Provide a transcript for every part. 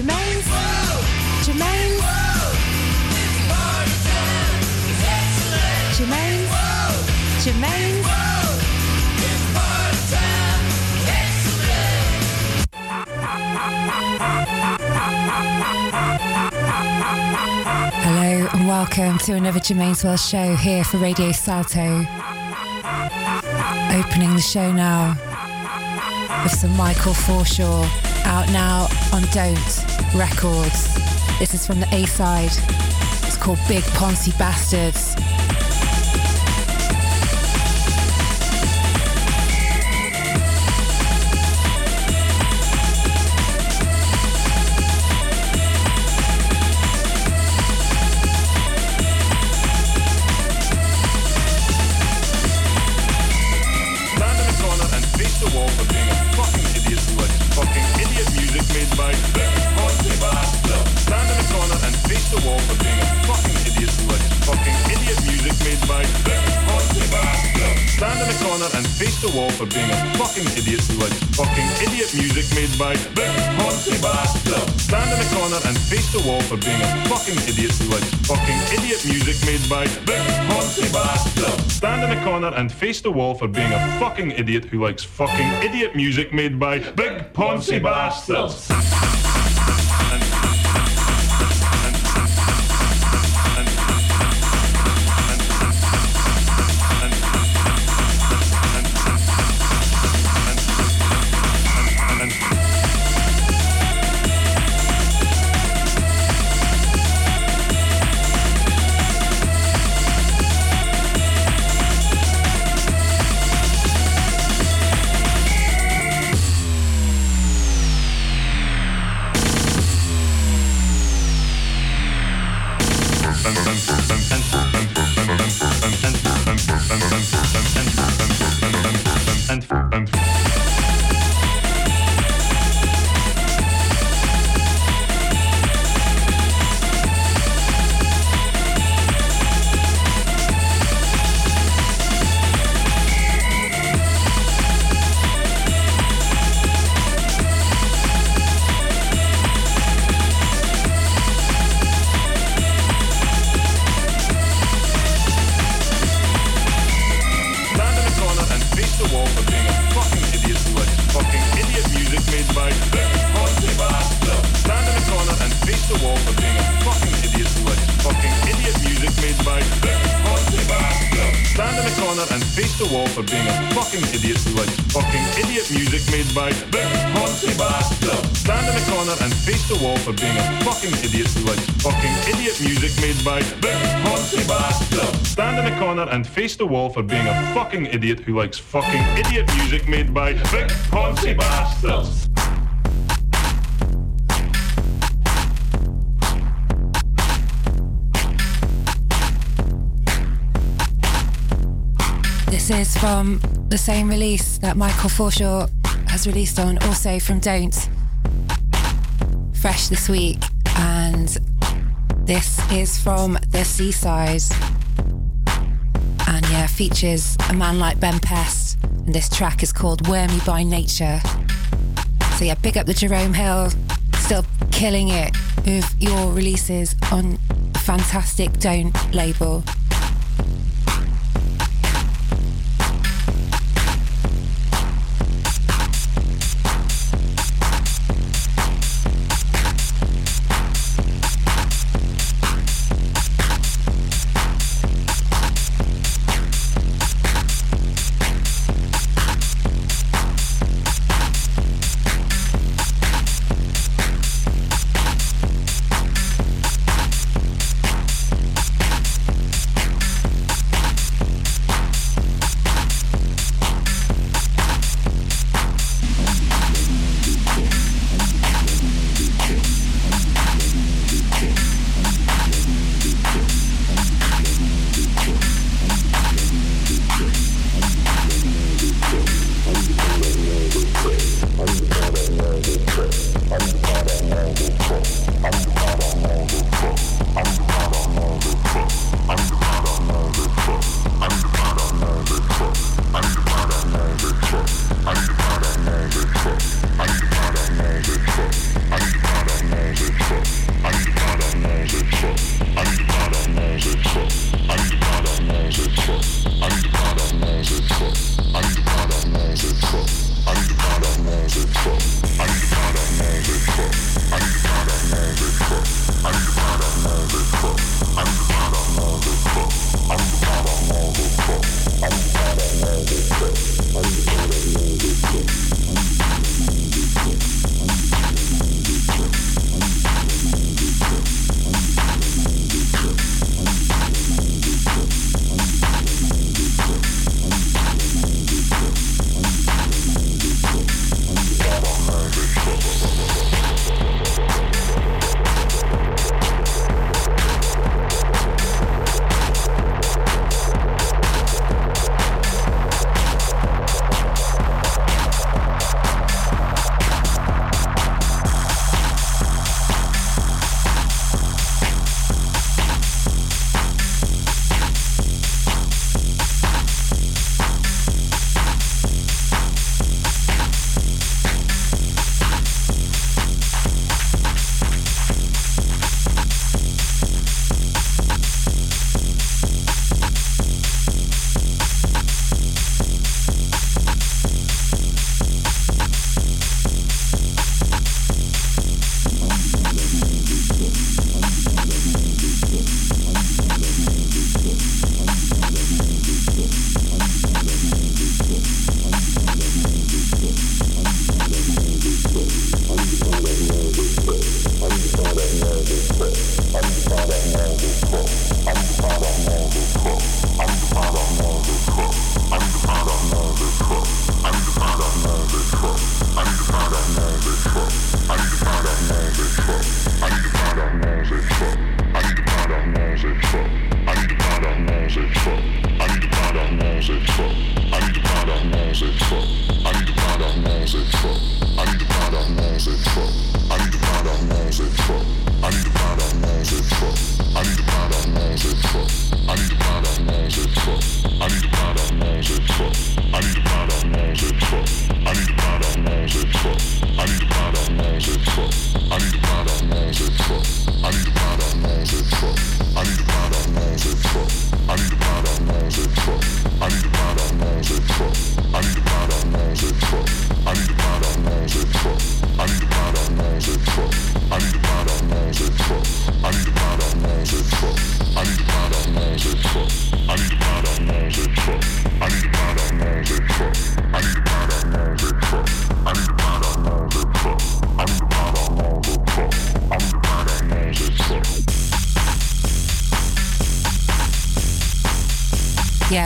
Germaine's. Germaine's. Germaine's. Germaine's. Hello and welcome to another Germaine's World show here for Radio Salto. Opening the show now with some Michael Forshaw out now on Don't Records. This is from the A side. It's called Big Poncy Bastards. The wall for being a fucking idiot who likes fucking idiot music made by Big Poncy Bastard. Stand in the corner and face the wall for being a fucking idiot who likes fucking idiot music made by Big Poncy Bastard. Stand in the corner and face the wall for being a fucking idiot who likes fucking idiot music made by Big Poncy Bastards. Wall for being a fucking idiot who likes fucking idiot music made by big poncy bastards. This is from the same release that Michael Forshaw has released on, also from Don't. Fresh this week, and this is from the C side yeah, features a man like Ben Pest. And this track is called Wormy by Nature. So yeah, big up the Jerome Hill, still killing it with your releases on fantastic Don't label.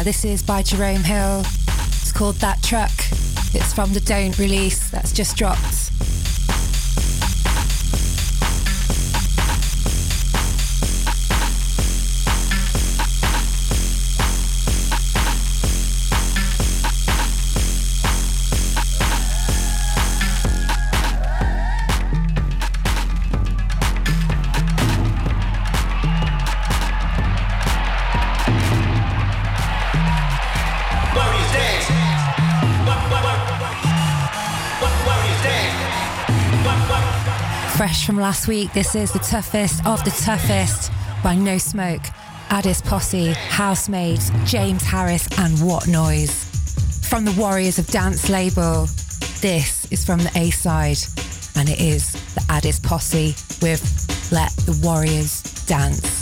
This is by Jerome Hill. It's called That Truck. It's from the Don't release that's just dropped. Last week. This is the toughest of the toughest by No Smoke, Addis Posse, Housemaids, James Harris, and What Noise. From the Warriors of Dance label, this is from the A side, and it is the Addis Posse with Let the Warriors Dance.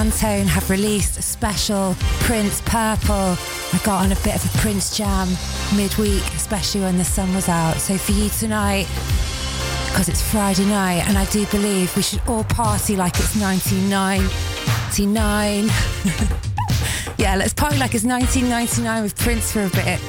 Pantone have released a special Prince Purple. I got on a bit of a Prince jam midweek, especially when the sun was out. So for you tonight, because it's Friday night, and I do believe we should all party like it's 1999. yeah, let's party like it's 1999 with Prince for a bit.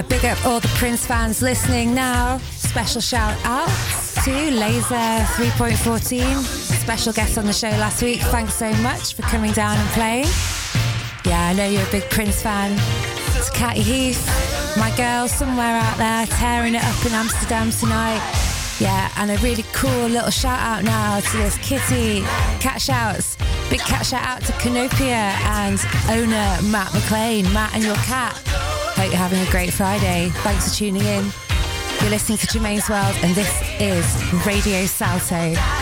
Big up all the Prince fans listening now. Special shout out to Laser 3.14, special guest on the show last week. Thanks so much for coming down and playing. Yeah, I know you're a big Prince fan. It's Catty Heath, my girl somewhere out there tearing it up in Amsterdam tonight. Yeah, and a really cool little shout out now to this kitty. Cat shouts. Big cat shout out to Canopia and owner Matt McLean. Matt and your cat you're having a great Friday. Thanks for tuning in. You're listening to Germaine's World, and this is Radio Salto.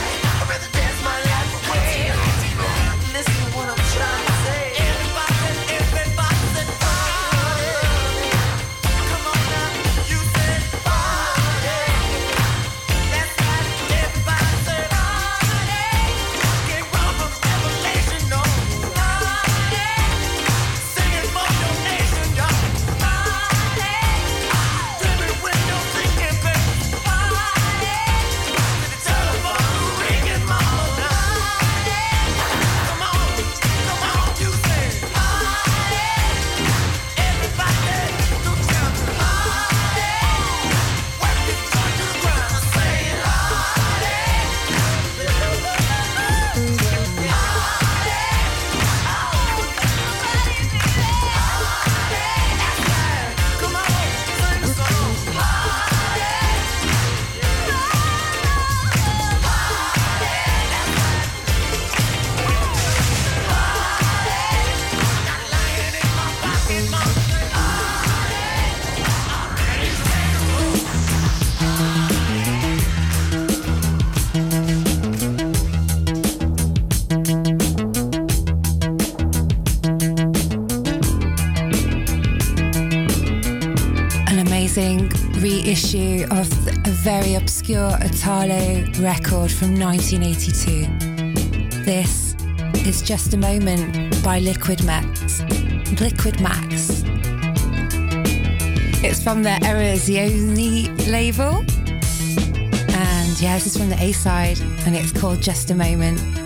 Very obscure Italo record from 1982. This is Just a Moment by Liquid Max. Liquid Max. It's from their Erosione label. And yeah, this is from the A side and it's called Just a Moment.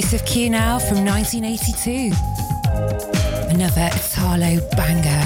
Voice of Q now from 1982. Another Italo banger.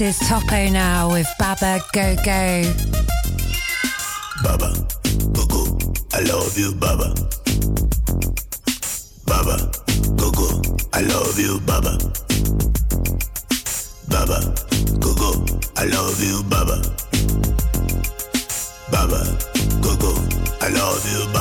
Is Topo now with Baba Go Go. Baba, go go. I love you, Baba. Baba, go go. I love you, Baba. Baba, go go. I love you, Baba. Baba, go go. I love you, Baba.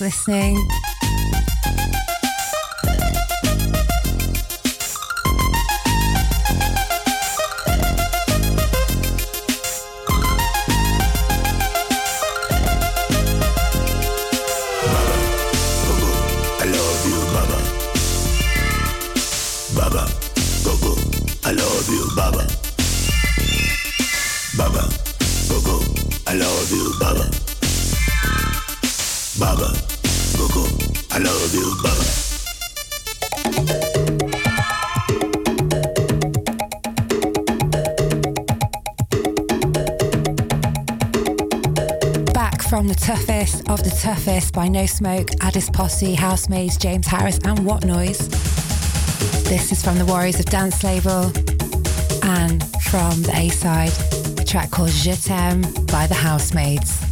Listening. Of the toughest by No Smoke, Addis Posse, Housemaids, James Harris, and What Noise. This is from the Warriors of Dance label and from the A side, a track called Je T'aime by the Housemaids.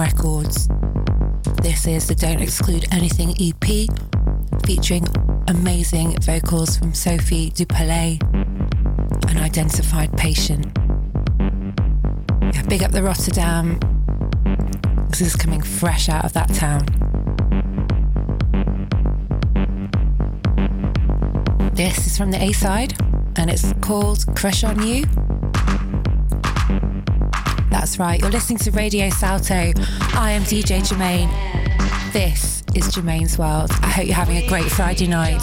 Records. This is the Don't Exclude Anything EP, featuring amazing vocals from Sophie Dupalais, an identified patient. Yeah, big up the Rotterdam, this is coming fresh out of that town. This is from the A side, and it's called Crush on You. That's right, you're listening to Radio Salto. I am DJ Germaine. This is Germaine's World. I hope you're having a great Friday night.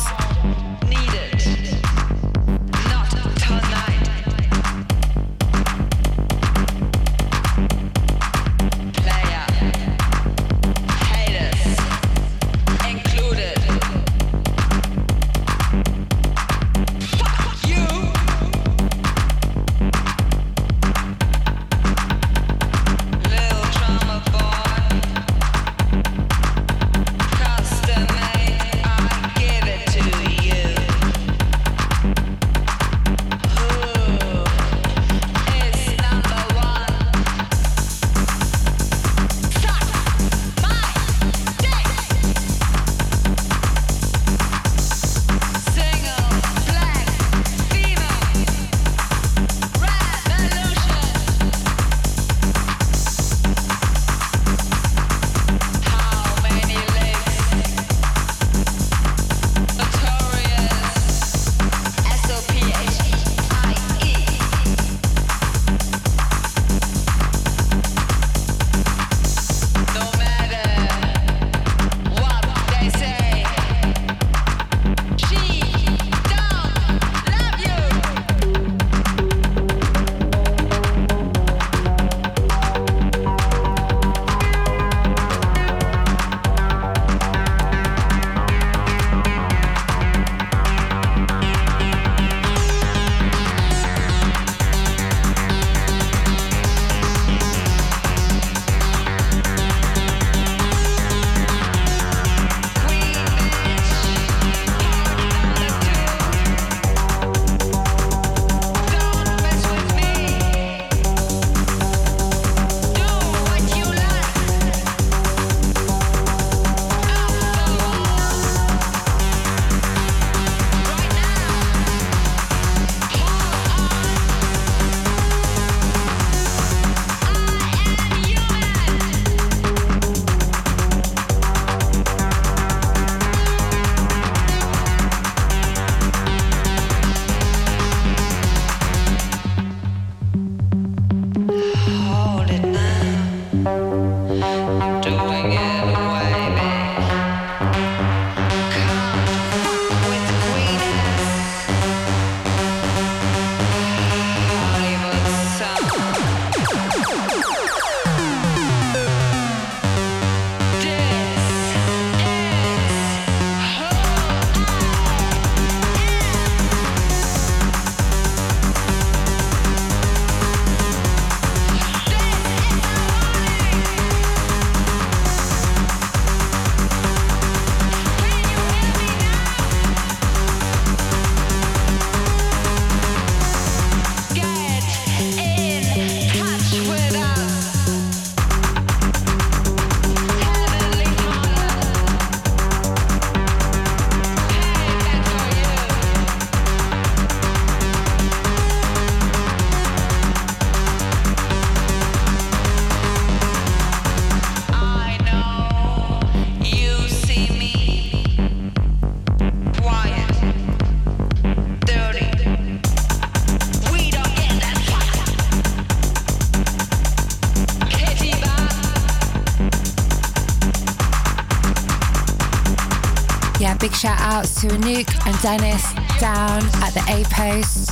To Anouk and Dennis down at the A Post.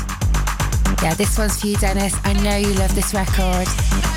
Yeah, this one's for you, Dennis. I know you love this record.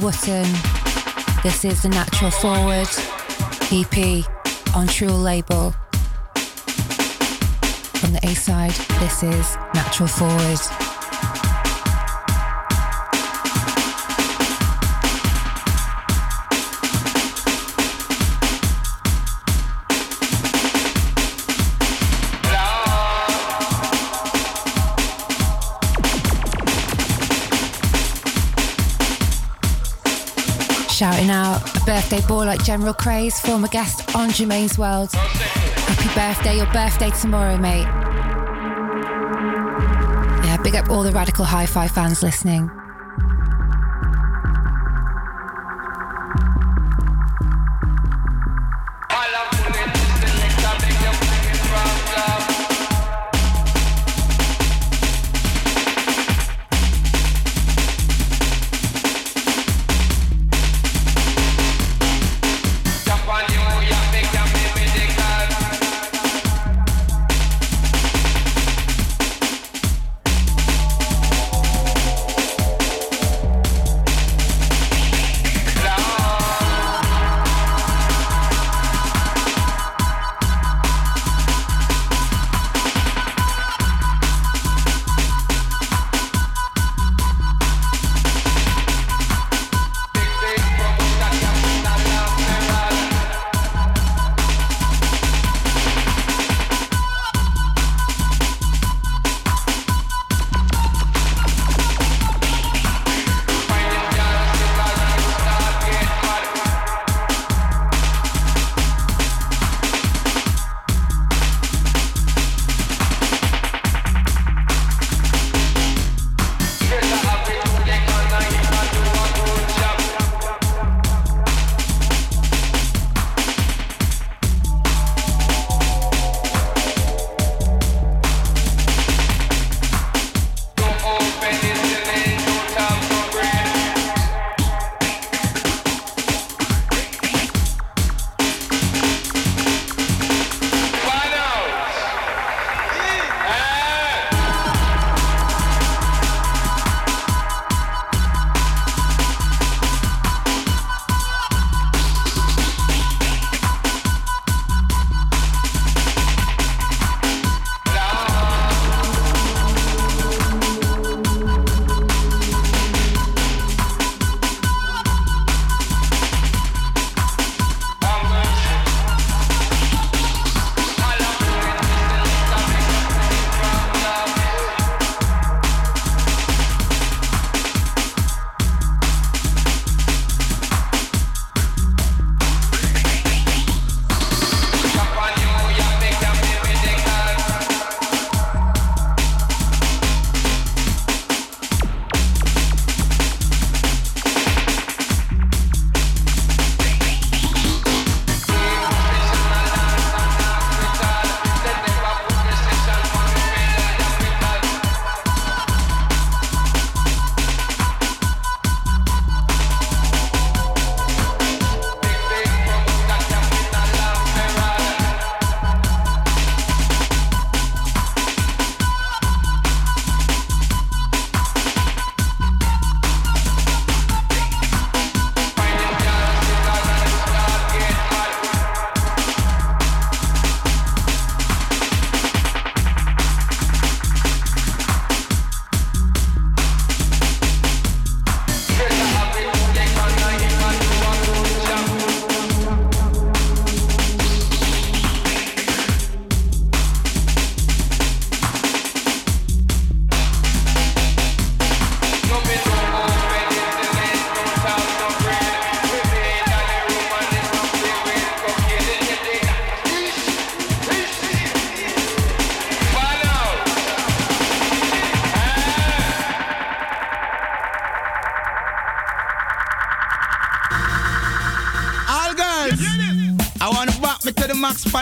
From Wootton. This is the Natural Forward EP on True Label. From the A side, this is Natural Forward. Shouting out a birthday boy like General Craze, former guest on Germaine's World. Happy birthday, your birthday tomorrow, mate. Yeah, big up all the Radical Hi Fi fans listening.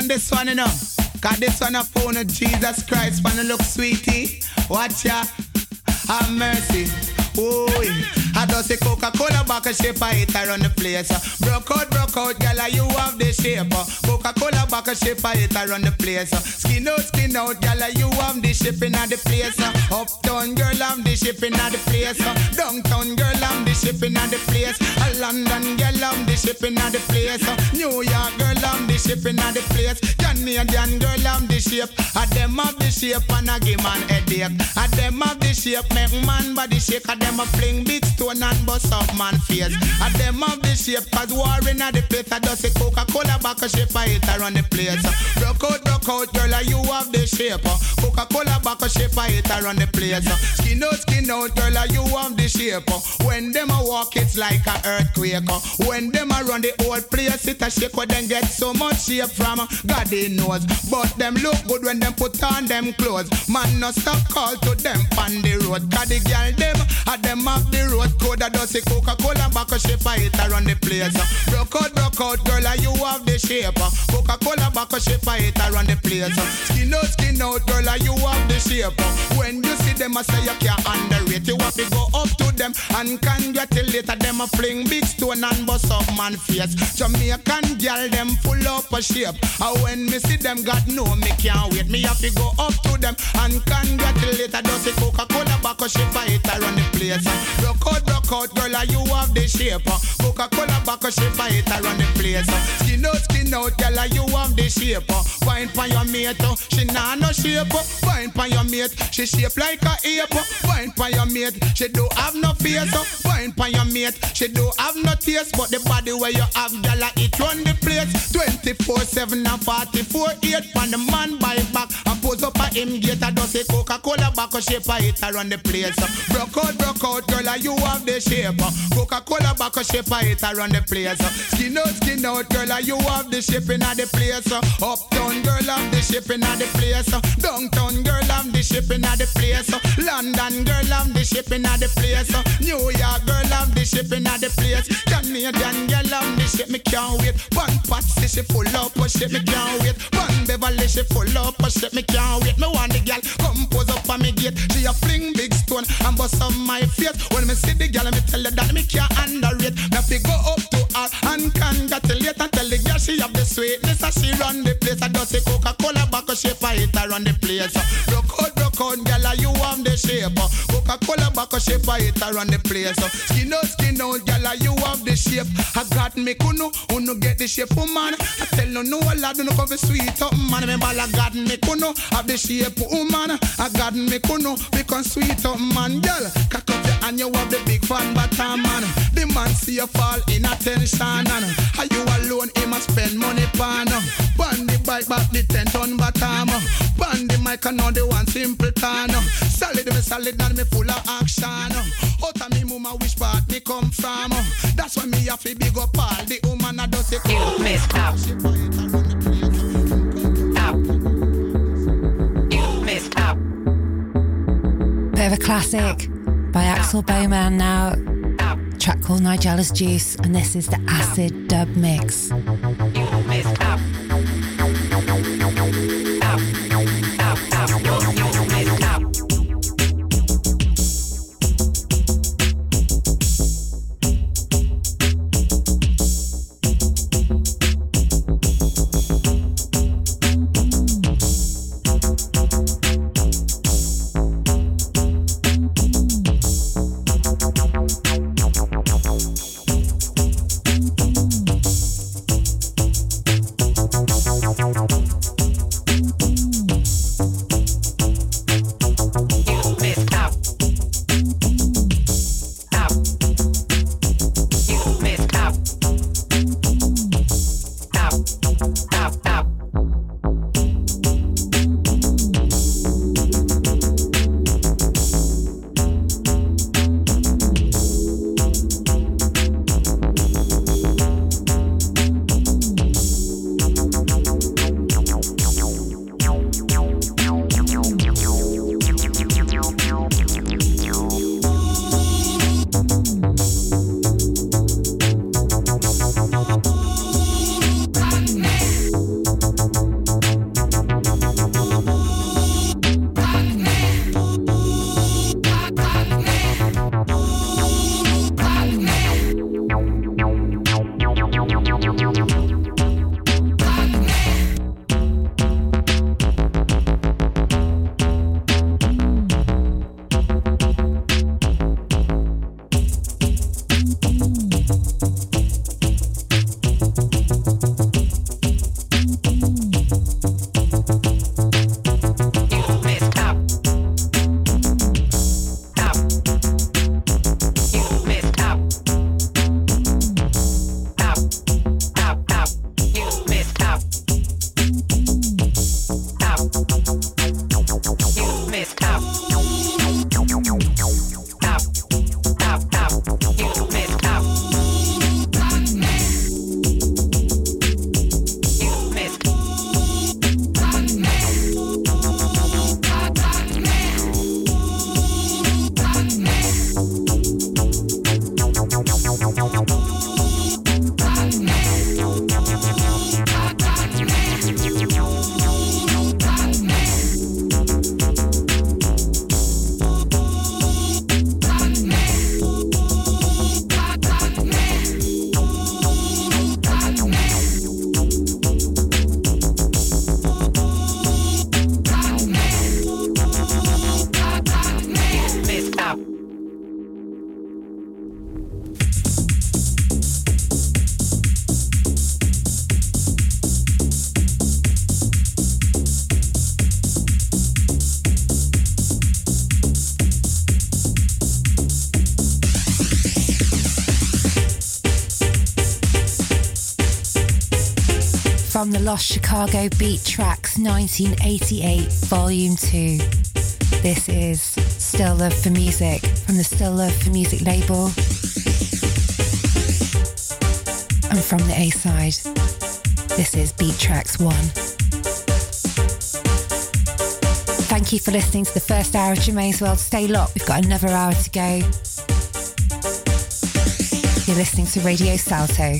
This one, you know. Cause this one a phone of Jesus Christ, wanna look sweetie. Watch ya, have mercy. Oh, I does a Coca-Cola back a shape, I hit on the place. Broke out, out, girl, you have the shape. Coca-Cola back a shape, I hit her the place. Skin out, skin out, girl, you have the shipping at the place. Uptown girl, I'm the shipping at the place. Downtown girl, I'm the shipping at the place. A London girl, I'm the shipping at the place. New York girl, I'm the shipping at the place. Canadian girl, I'm the shape. I them have the shape and I give man headache. I them have the shape, make man body shake. I them a fling big stone and bust up man face. I them have the shape, cause war in the I just say Coca-Cola back a shape, I hit around the place. Broke out, broke out, girl, you have the shape. Coca-Cola back a shape, I hit around the place. Skin out, skin out, girl, you have the shape. When them a walk, it's like a earthquake. When them a run the whole place, it a shake. When them get so much shape from God they knows. But them look good when them put on them clothes. Man, no stop call to them on the road. Cause the girl them, a them off the road code. I does say Coca-Cola back a shape, I hit around the place. Broke out, broke out, girl, you have the shape. Coca-Cola back a shape, I hit around the place. Skin out, skin out, girl, you have the shape. When you see them, I say you can't underrate. You have to go up to them and congratulate them. A fling big stone and bust up man face. Jamaican girl, them full up a shape. And when me see them, God know me can't wait. Me have to go up to them and congratulate. I just say Coca-Cola back a shape, I hit around the place. Rock out, rock out, girl, you have the shape. Coca-Cola back a shape, I hit around the place. Skin out, skin out, girl, you have the shape. Wine for your mate, she nah no shape. Wine for your mate, she shape like a ape. Wine for your mate, she do have no face. Wine for your mate, she do have no taste. But the body where you have, girl, it run the place. 24-7 and 44-8 on the man by back. I pose up a him gate, I does say Coca-Cola back shape, I hit around the place. Broke out, broke out, girl, you have the shape. Coca-Cola back shape, I hit around the place. Skin out, skin out, girl, you have the shape in the place. Uh. Uptown, girl, have the shape in the place. Uh. Downtown, girl, have the shape in the place. Uh. London, girl, have the shape in the place. New York, girl, have the shape in the place. Canadian, girl, have the shape, me can't wait. One Patsy, she full up, but shit, me can't wait. One Beverly, she full up, but shit, me can't wait. Me want the girl come pose up on me gate. She a fling big stone and bust on my face. When me see the girl, me tell her that me can't underrate. Me to go up to her and congratulate and tell the girl she have the sweetness and she run the place. I just say Coca-Cola back a shape, I hit her run the place. Rock out, rock out, girl, you have the shape. Coca-Cola back a shape, I her run the place. Skin out, skin out, girl, you have the shape. I got me kuno, uno get the shape, woman. I tell no no a lad, no cover sweet up, man. Me ball, I got me kuno, have the shape, woman. I got me kuno, because sweet up, man, girl. Cock up your hand, you have the big fan bottom, man. The man see you fall in attention, and are you alone? He must spend money, pan. Ban the bike back the tent on bottom. Ban the mic, and now the one simple tan. Solid, me solid, and me full of action. Out of me, mama, which part me come from? That's why me have to big up all the woman I do say. You missed out. Out. You missed out. Bit of a classic by Axel Boman now. Track called Nigella's Juice, and this is the Acid Dub Mix. From the Lost Chicago Beat Tracks 1988, Volume 2. This is Still Love for Music from the Still Love for Music label. And from the A side, this is Beat Tracks 1. Thank you for listening to the first hour of Germaine's World. Stay locked, we've got another hour to go. You're listening to Radio Salto.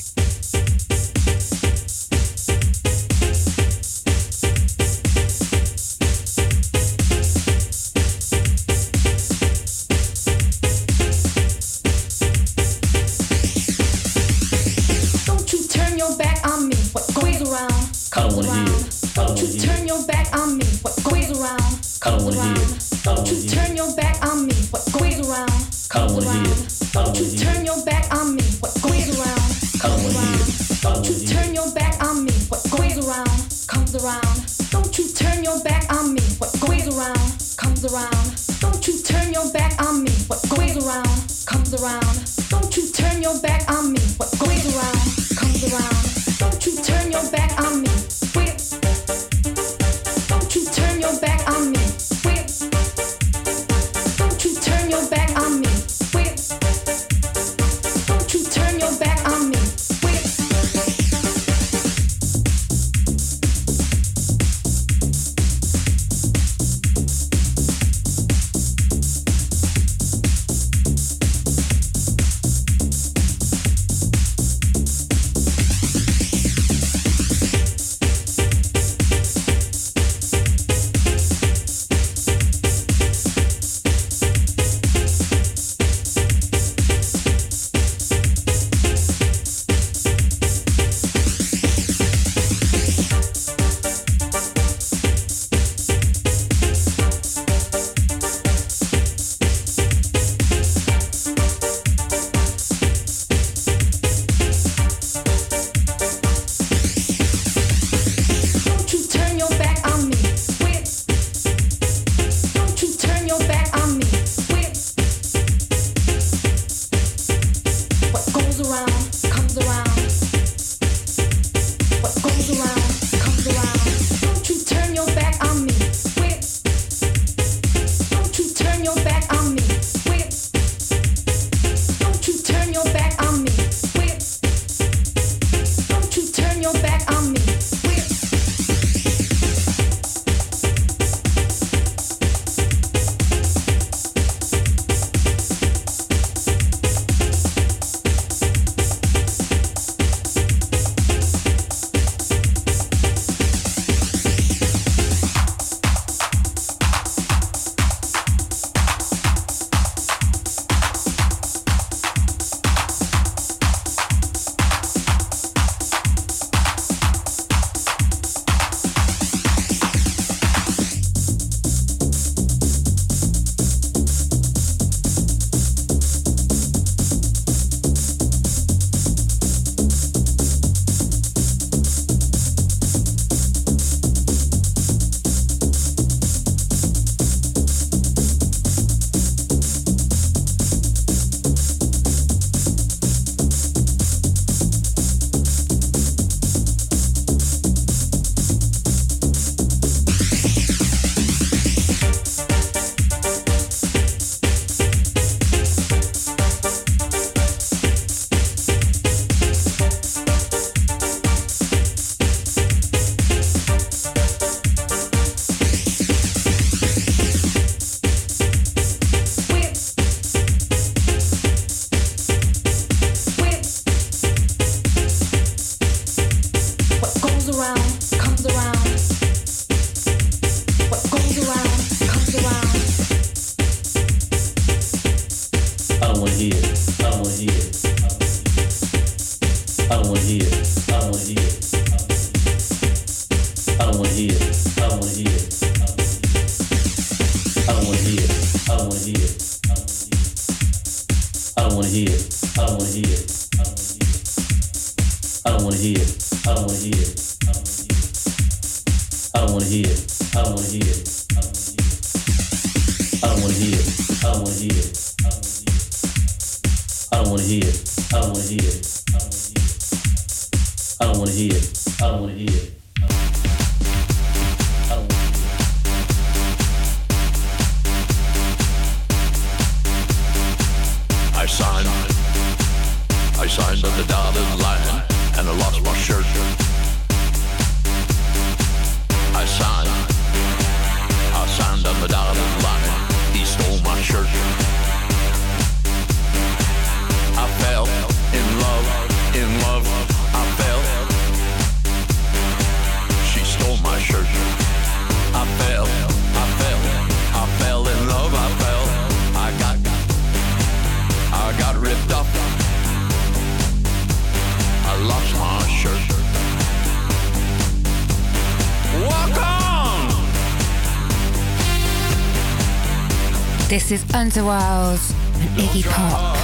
Underworld and Iggy Pop.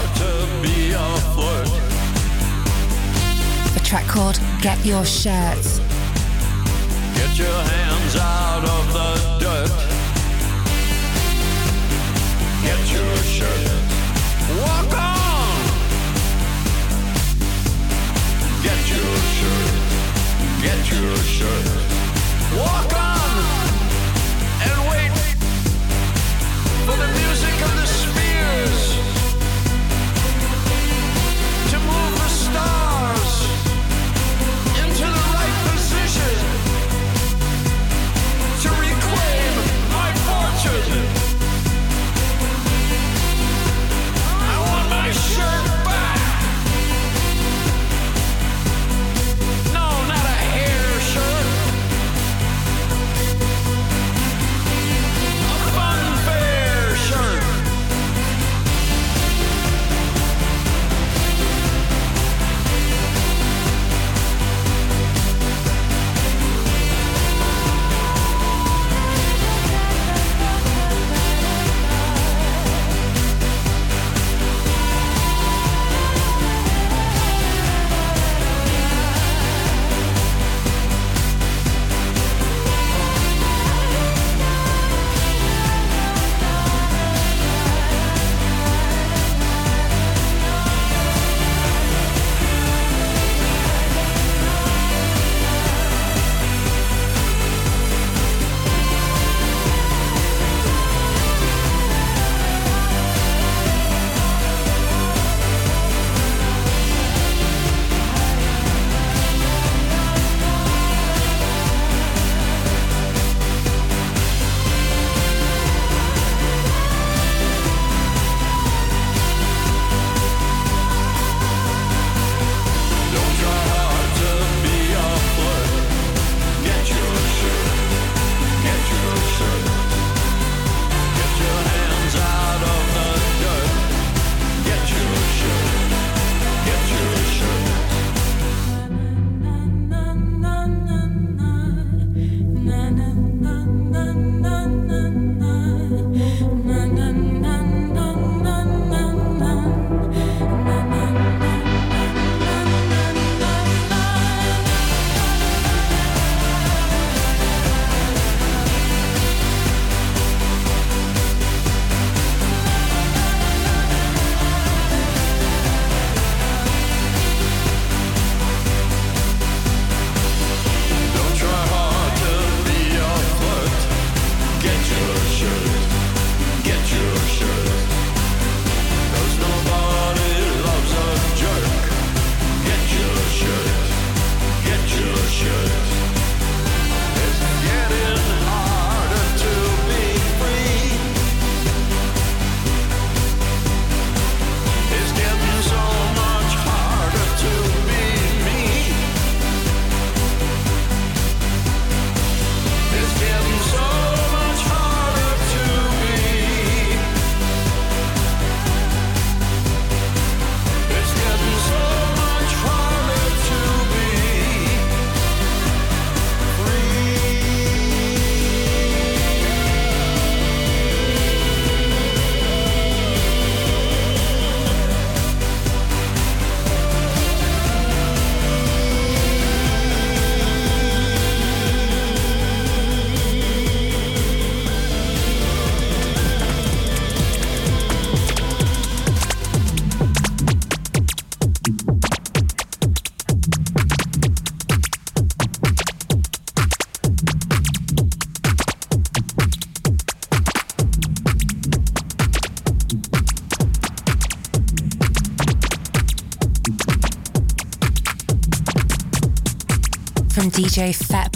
A track called Get Your Shirt. Get your hands out of the dirt. Get your shirt. Walk on. Get your shirt. Get your shirt.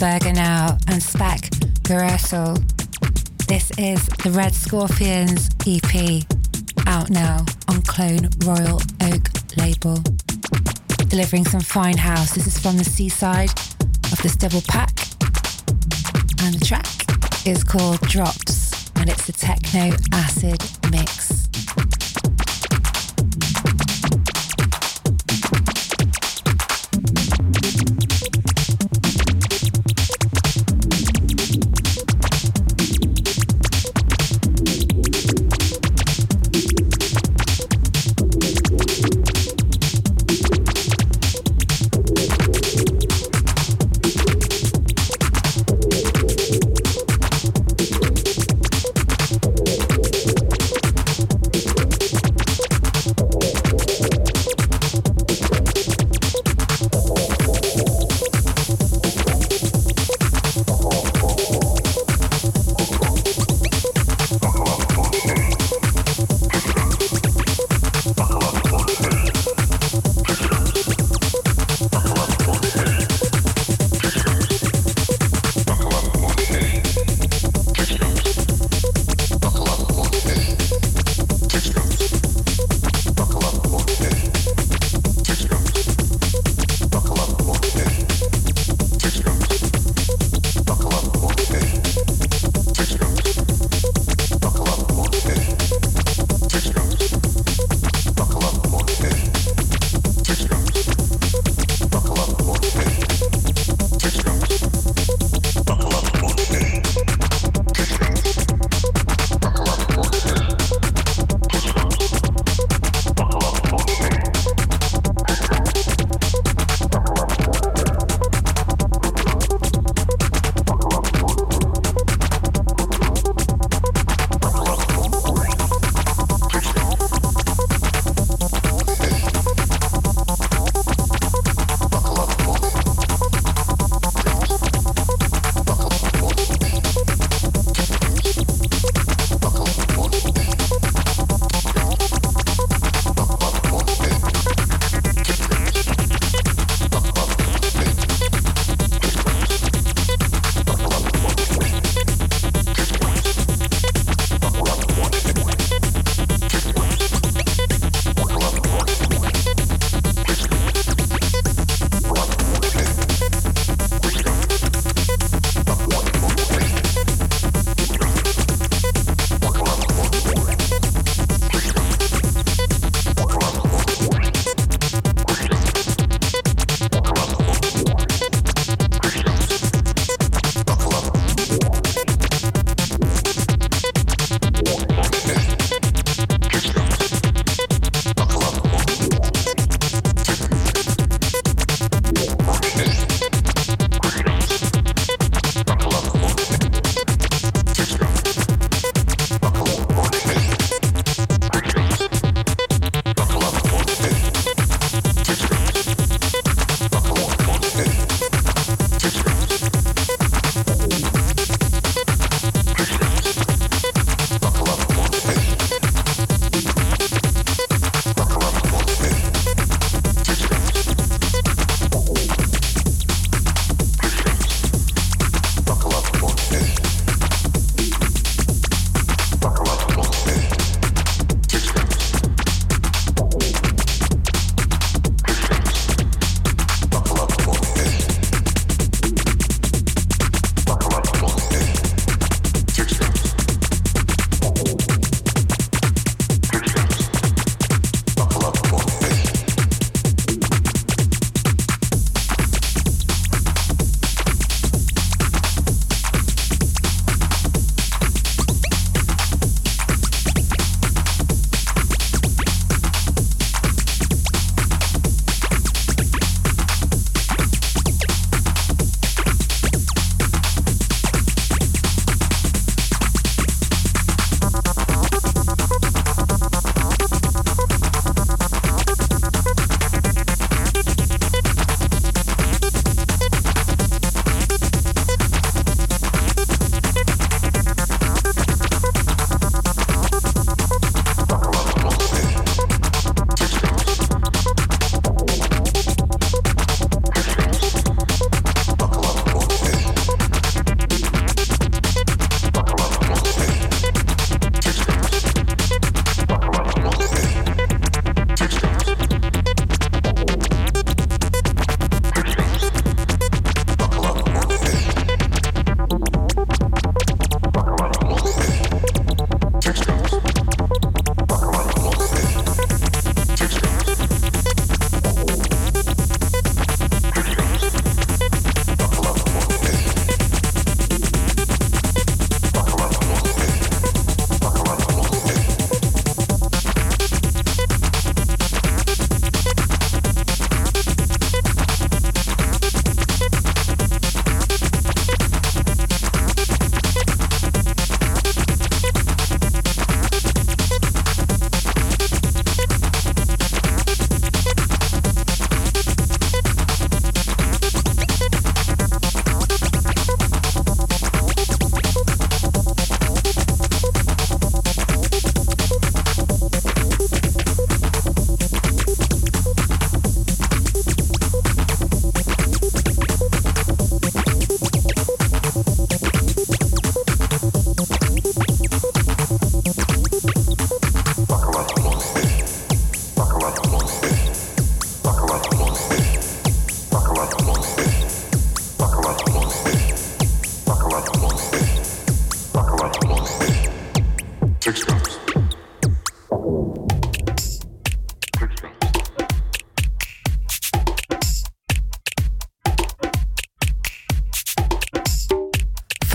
Now and Spack Garersel. This is the Red Scorpions EP out now on Clone Royal Oak label. Delivering some fine house. This is from the C side of this double pack. And the track is called Drops and it's a techno acid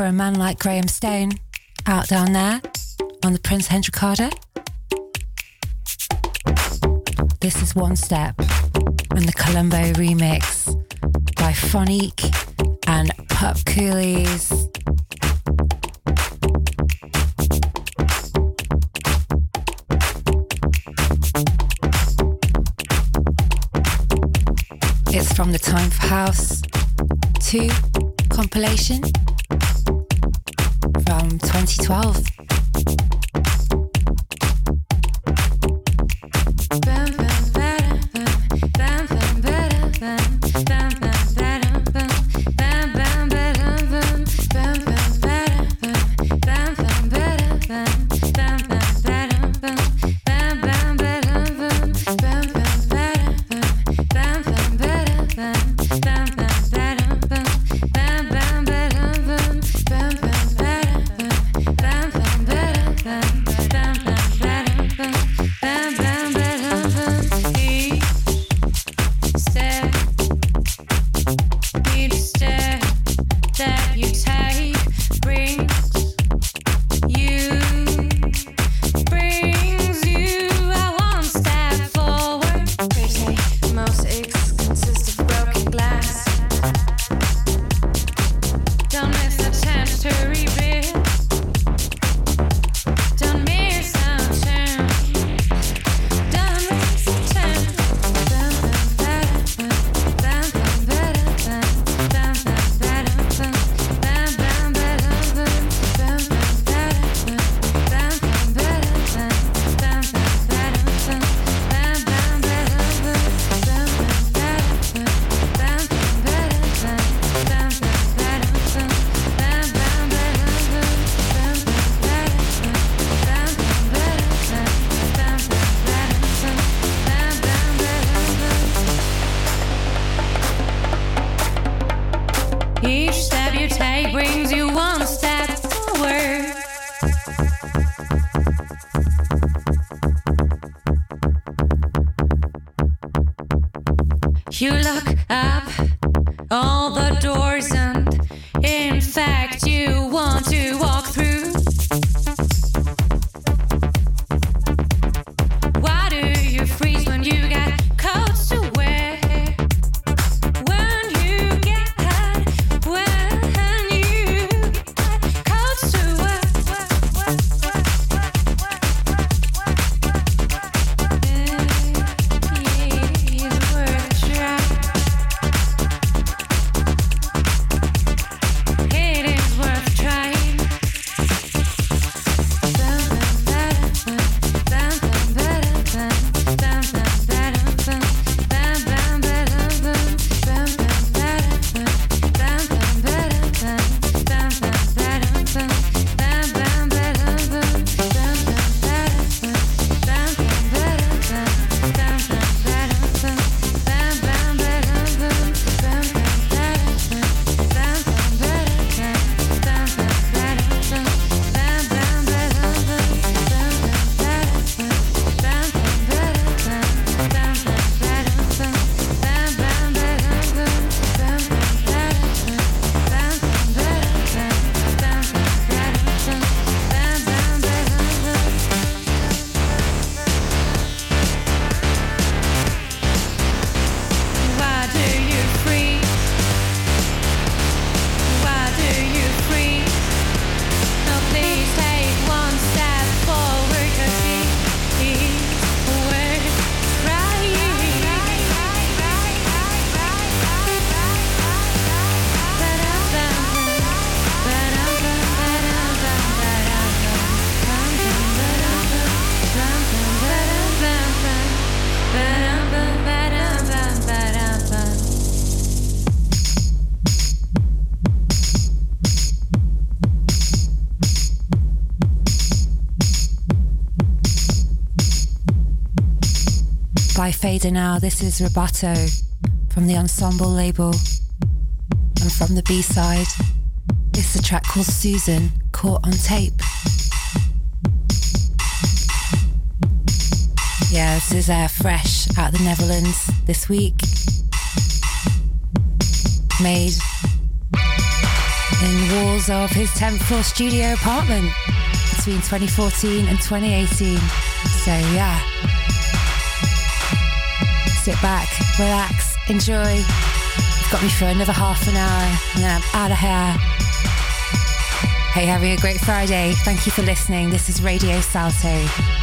for a man like Graham Stone out down there on the Prince Henry Carter. This is One Step and the Colombo remix by Phonique and Pup Coolies. It's from the Time for House 2 compilation. 2012. Leader now, this is Roboto from the Ensemble label and from the B side. It's a track called Susan, caught on tape. Yeah, this is uh, fresh out of the Netherlands this week. Made in the walls of his 10th floor studio apartment between 2014 and 2018. So, yeah. Sit back, relax, enjoy. You've got me for another half an hour, and then I'm out of here. Hey, having a great Friday. Thank you for listening. This is Radio Salto.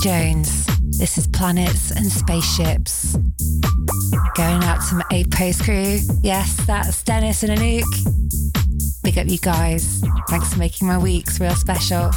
Jones. This is Planets and Spaceships. Going out to my eight post crew. Yes, that's Dennis and Anouk. Big up you guys. Thanks for making my weeks real special.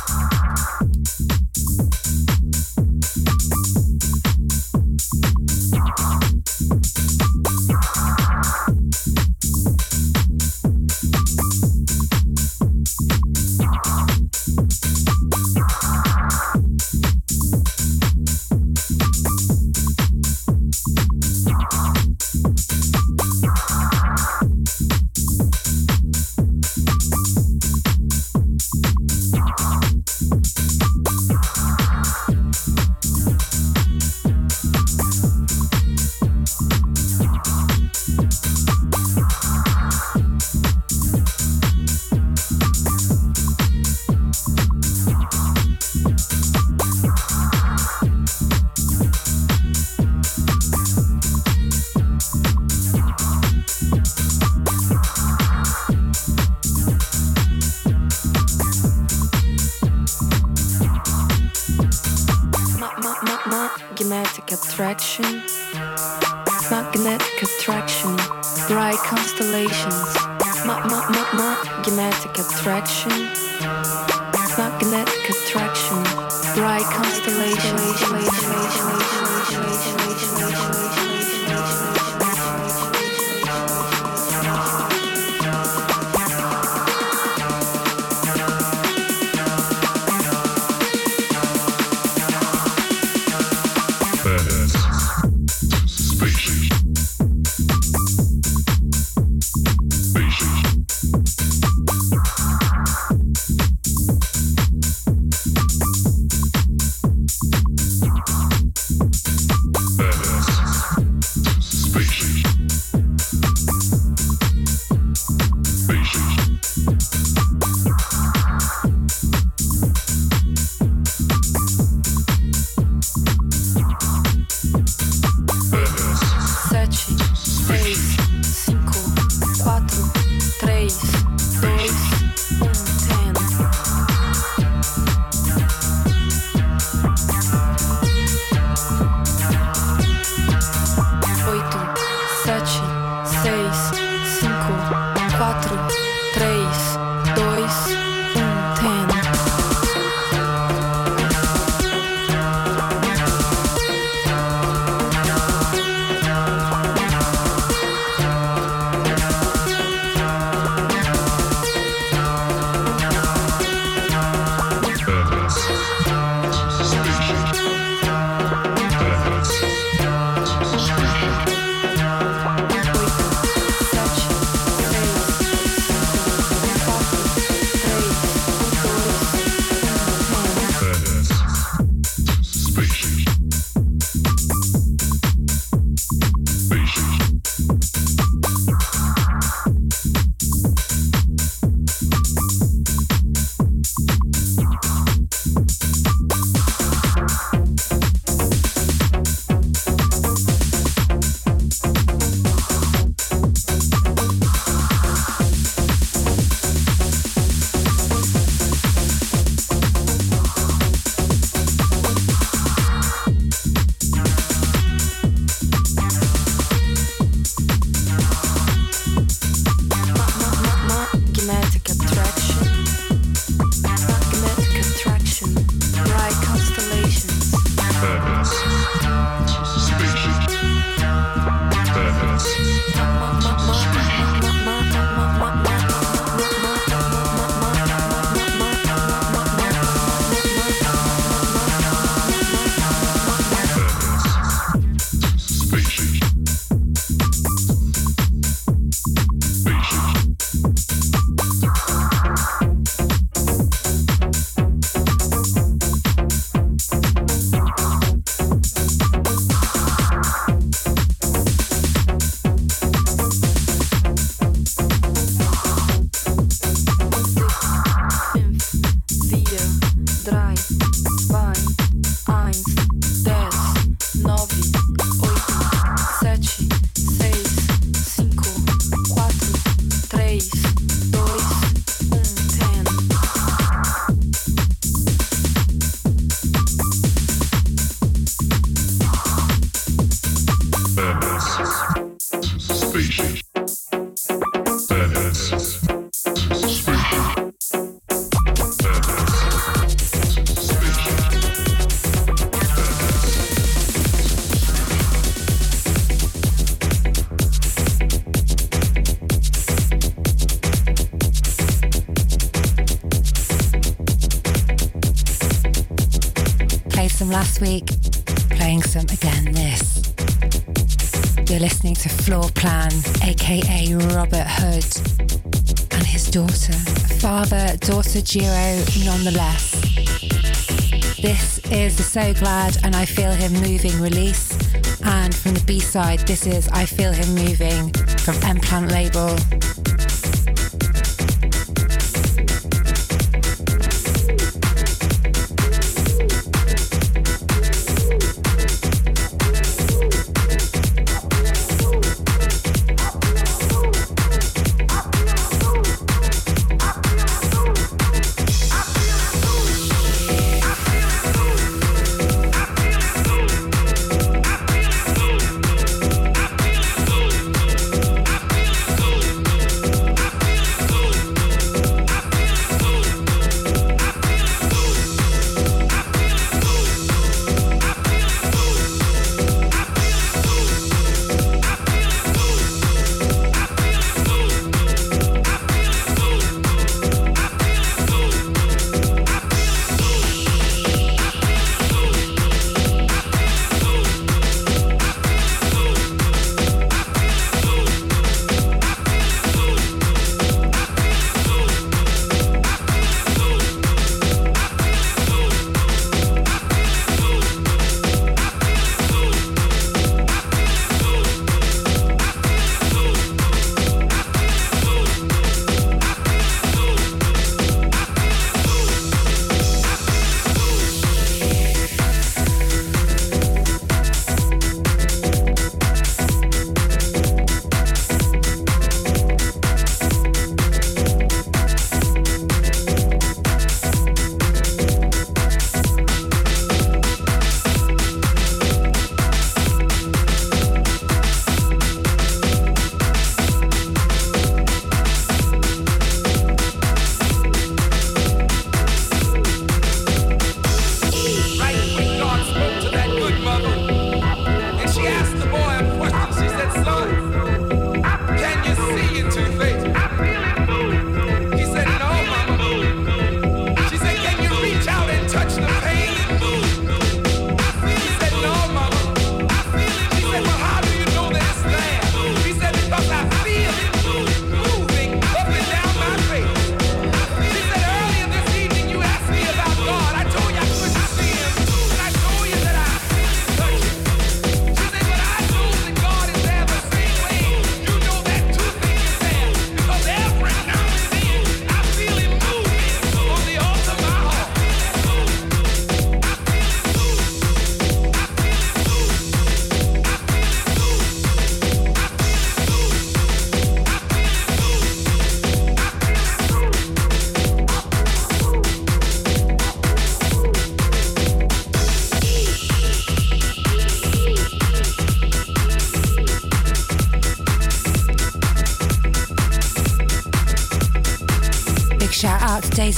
Week, playing some again this. You're listening to Floorplan, aka Robert Hood, and his daughter, father daughter duo nonetheless. This is the So Glad and I Feel Him Moving release. And from the B side, this is I Feel Him Moving from M Plant label.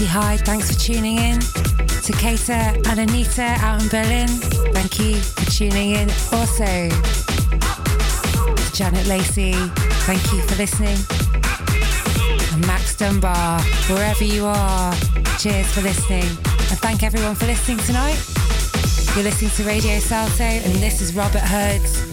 Daisy Hyde, thanks for tuning in. To Kater and Anita out in Berlin, thank you for tuning in. Also, to Janet Lacey, thank you for listening. And Max Dunbar, wherever you are, cheers for listening. And thank everyone for listening tonight. You're listening to Radio Salto, and this is Robert Hurds.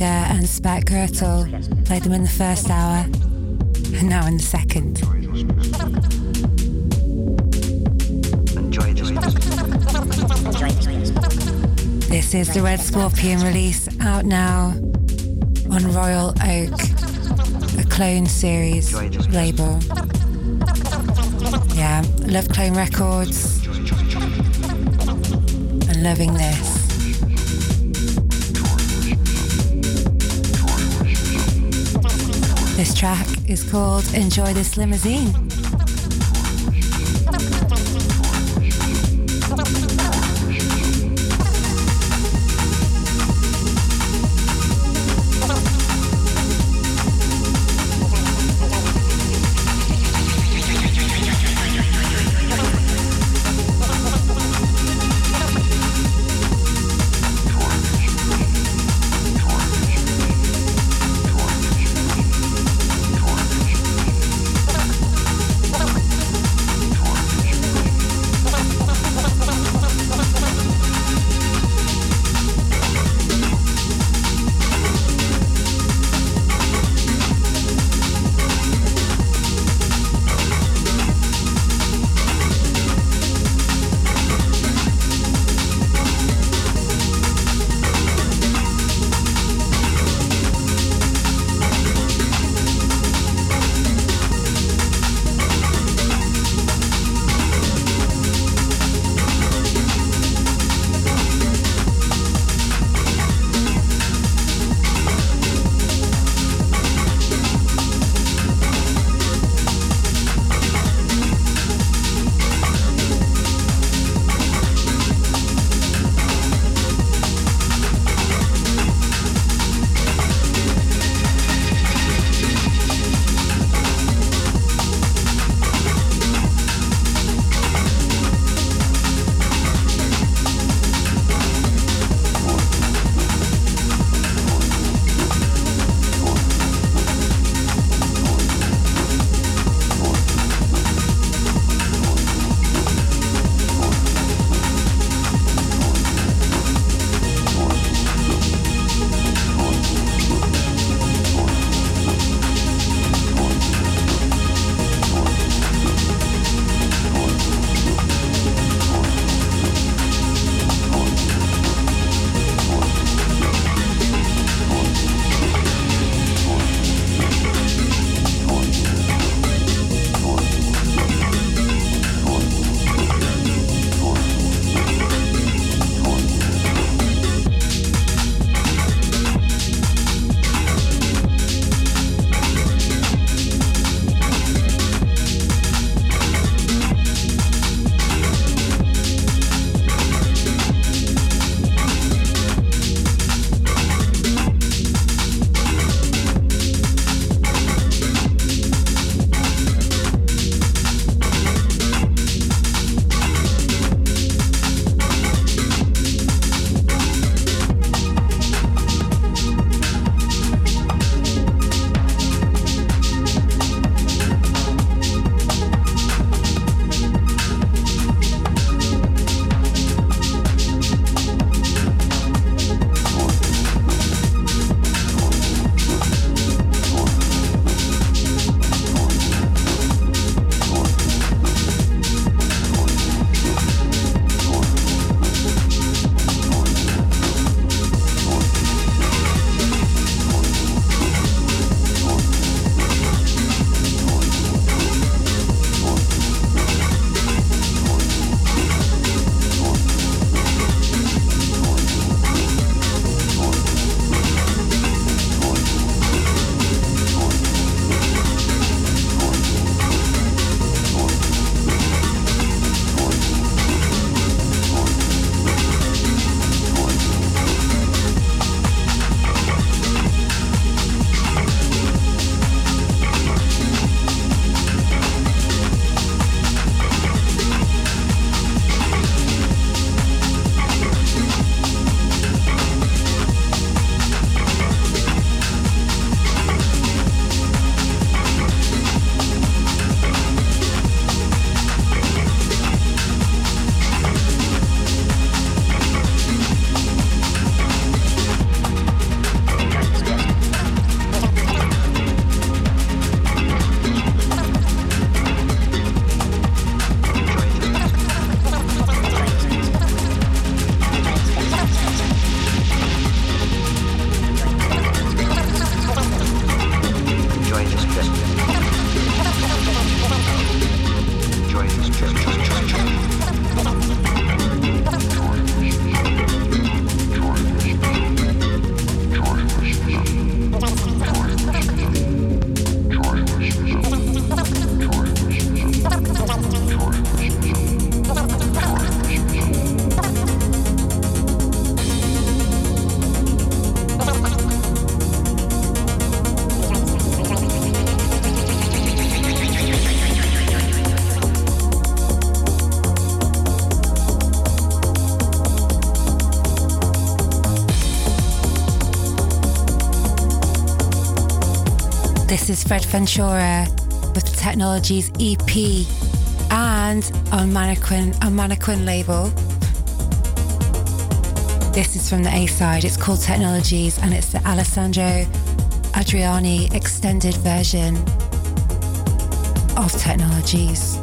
And Spat Gürtel. Played them in the first hour and now in the second. This is the Red Scorpion release out now on Royal Oak, a Clone Series label. Yeah, love Clone Records and loving this. Track is called Enjoy This Limousine. This is Fred Ventura with Technologies EP and on Mannequin, on Mannequin label. This is from the A side. It's called Technologies and it's the Alessandro Adriani extended version of Technologies.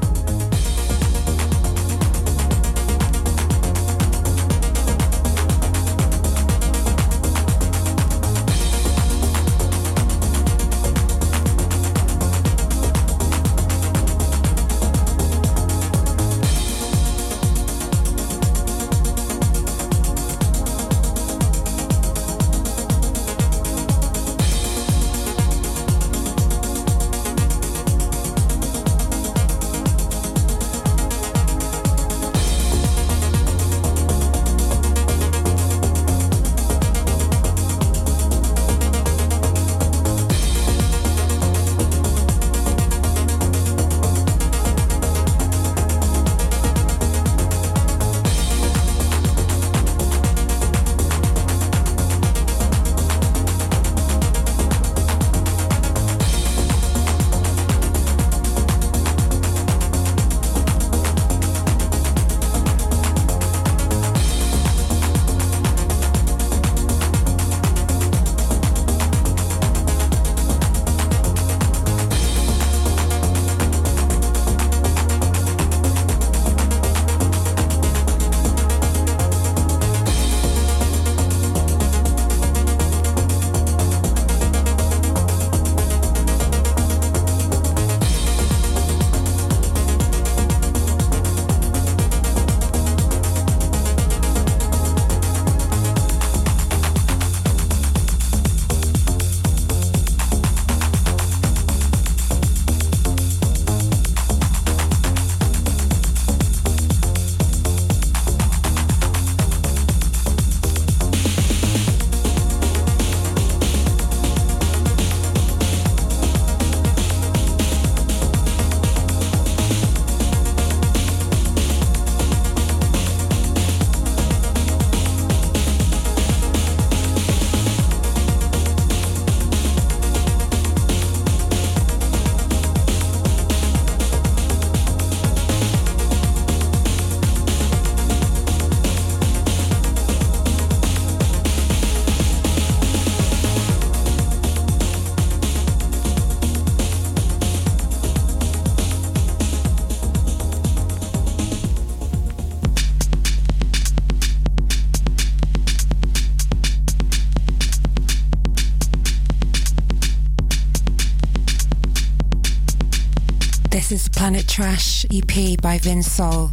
Planet Trash EP by Vin Sol,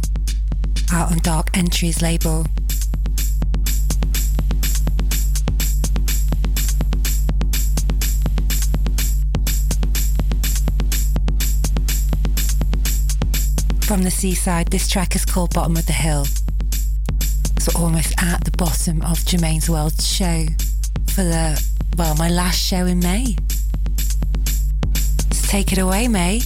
out on Dark Entries label. From the C side, this track is called Bottom of the Hill. So almost at the bottom of Germaine's World show for the, well, my last show in May. So take it away, May.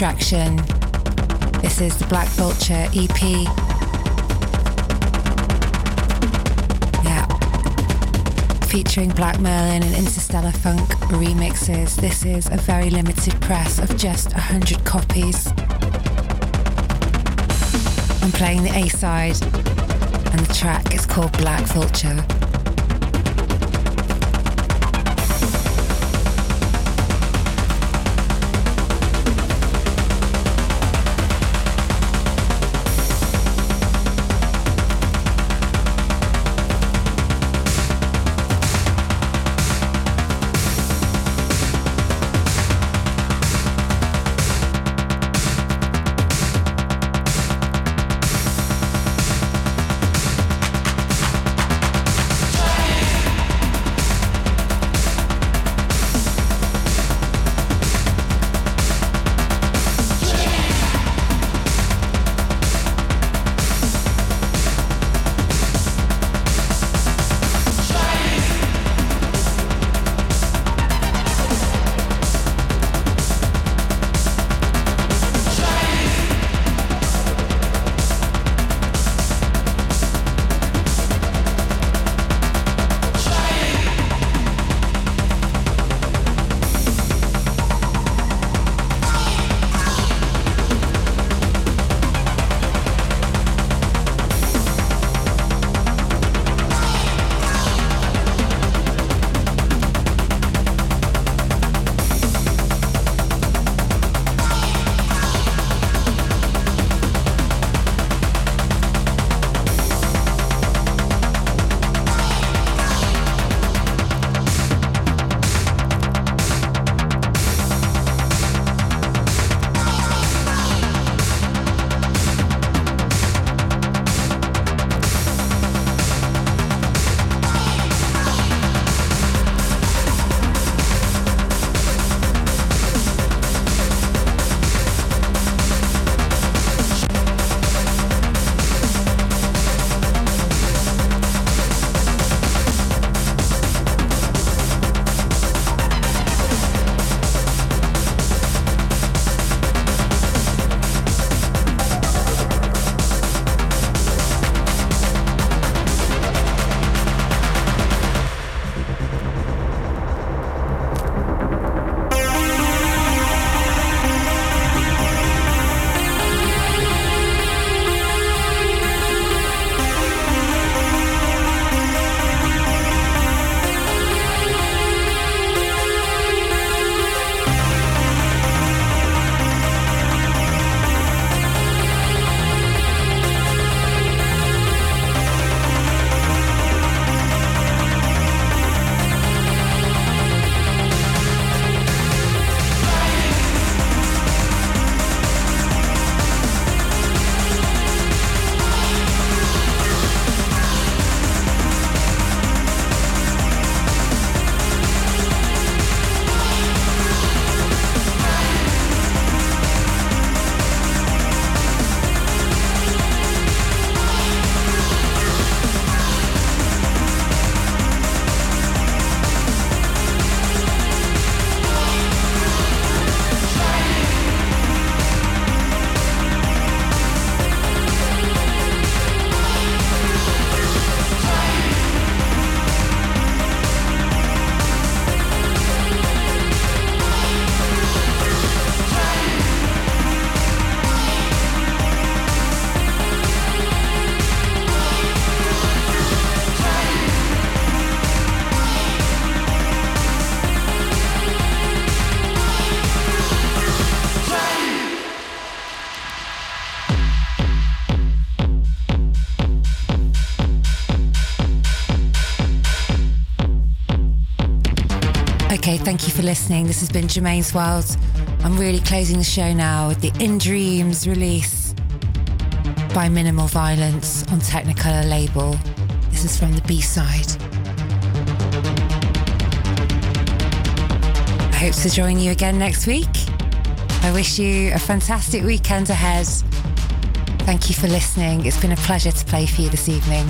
This is the Black Vulture EP. Yeah. Featuring Black Merlin and Interstellar Funk remixes. This is a very limited press of just 100 copies. I'm playing the A side, and the track is called Black Vulture. Thank you for listening. This has been Germaine's World. I'm really closing the show now with the In Dreams release by Minimal Violence on Technicolor label. This is from the B side. I hope to join you again next week. I wish you a fantastic weekend ahead. Thank you for listening. It's been a pleasure to play for you this evening.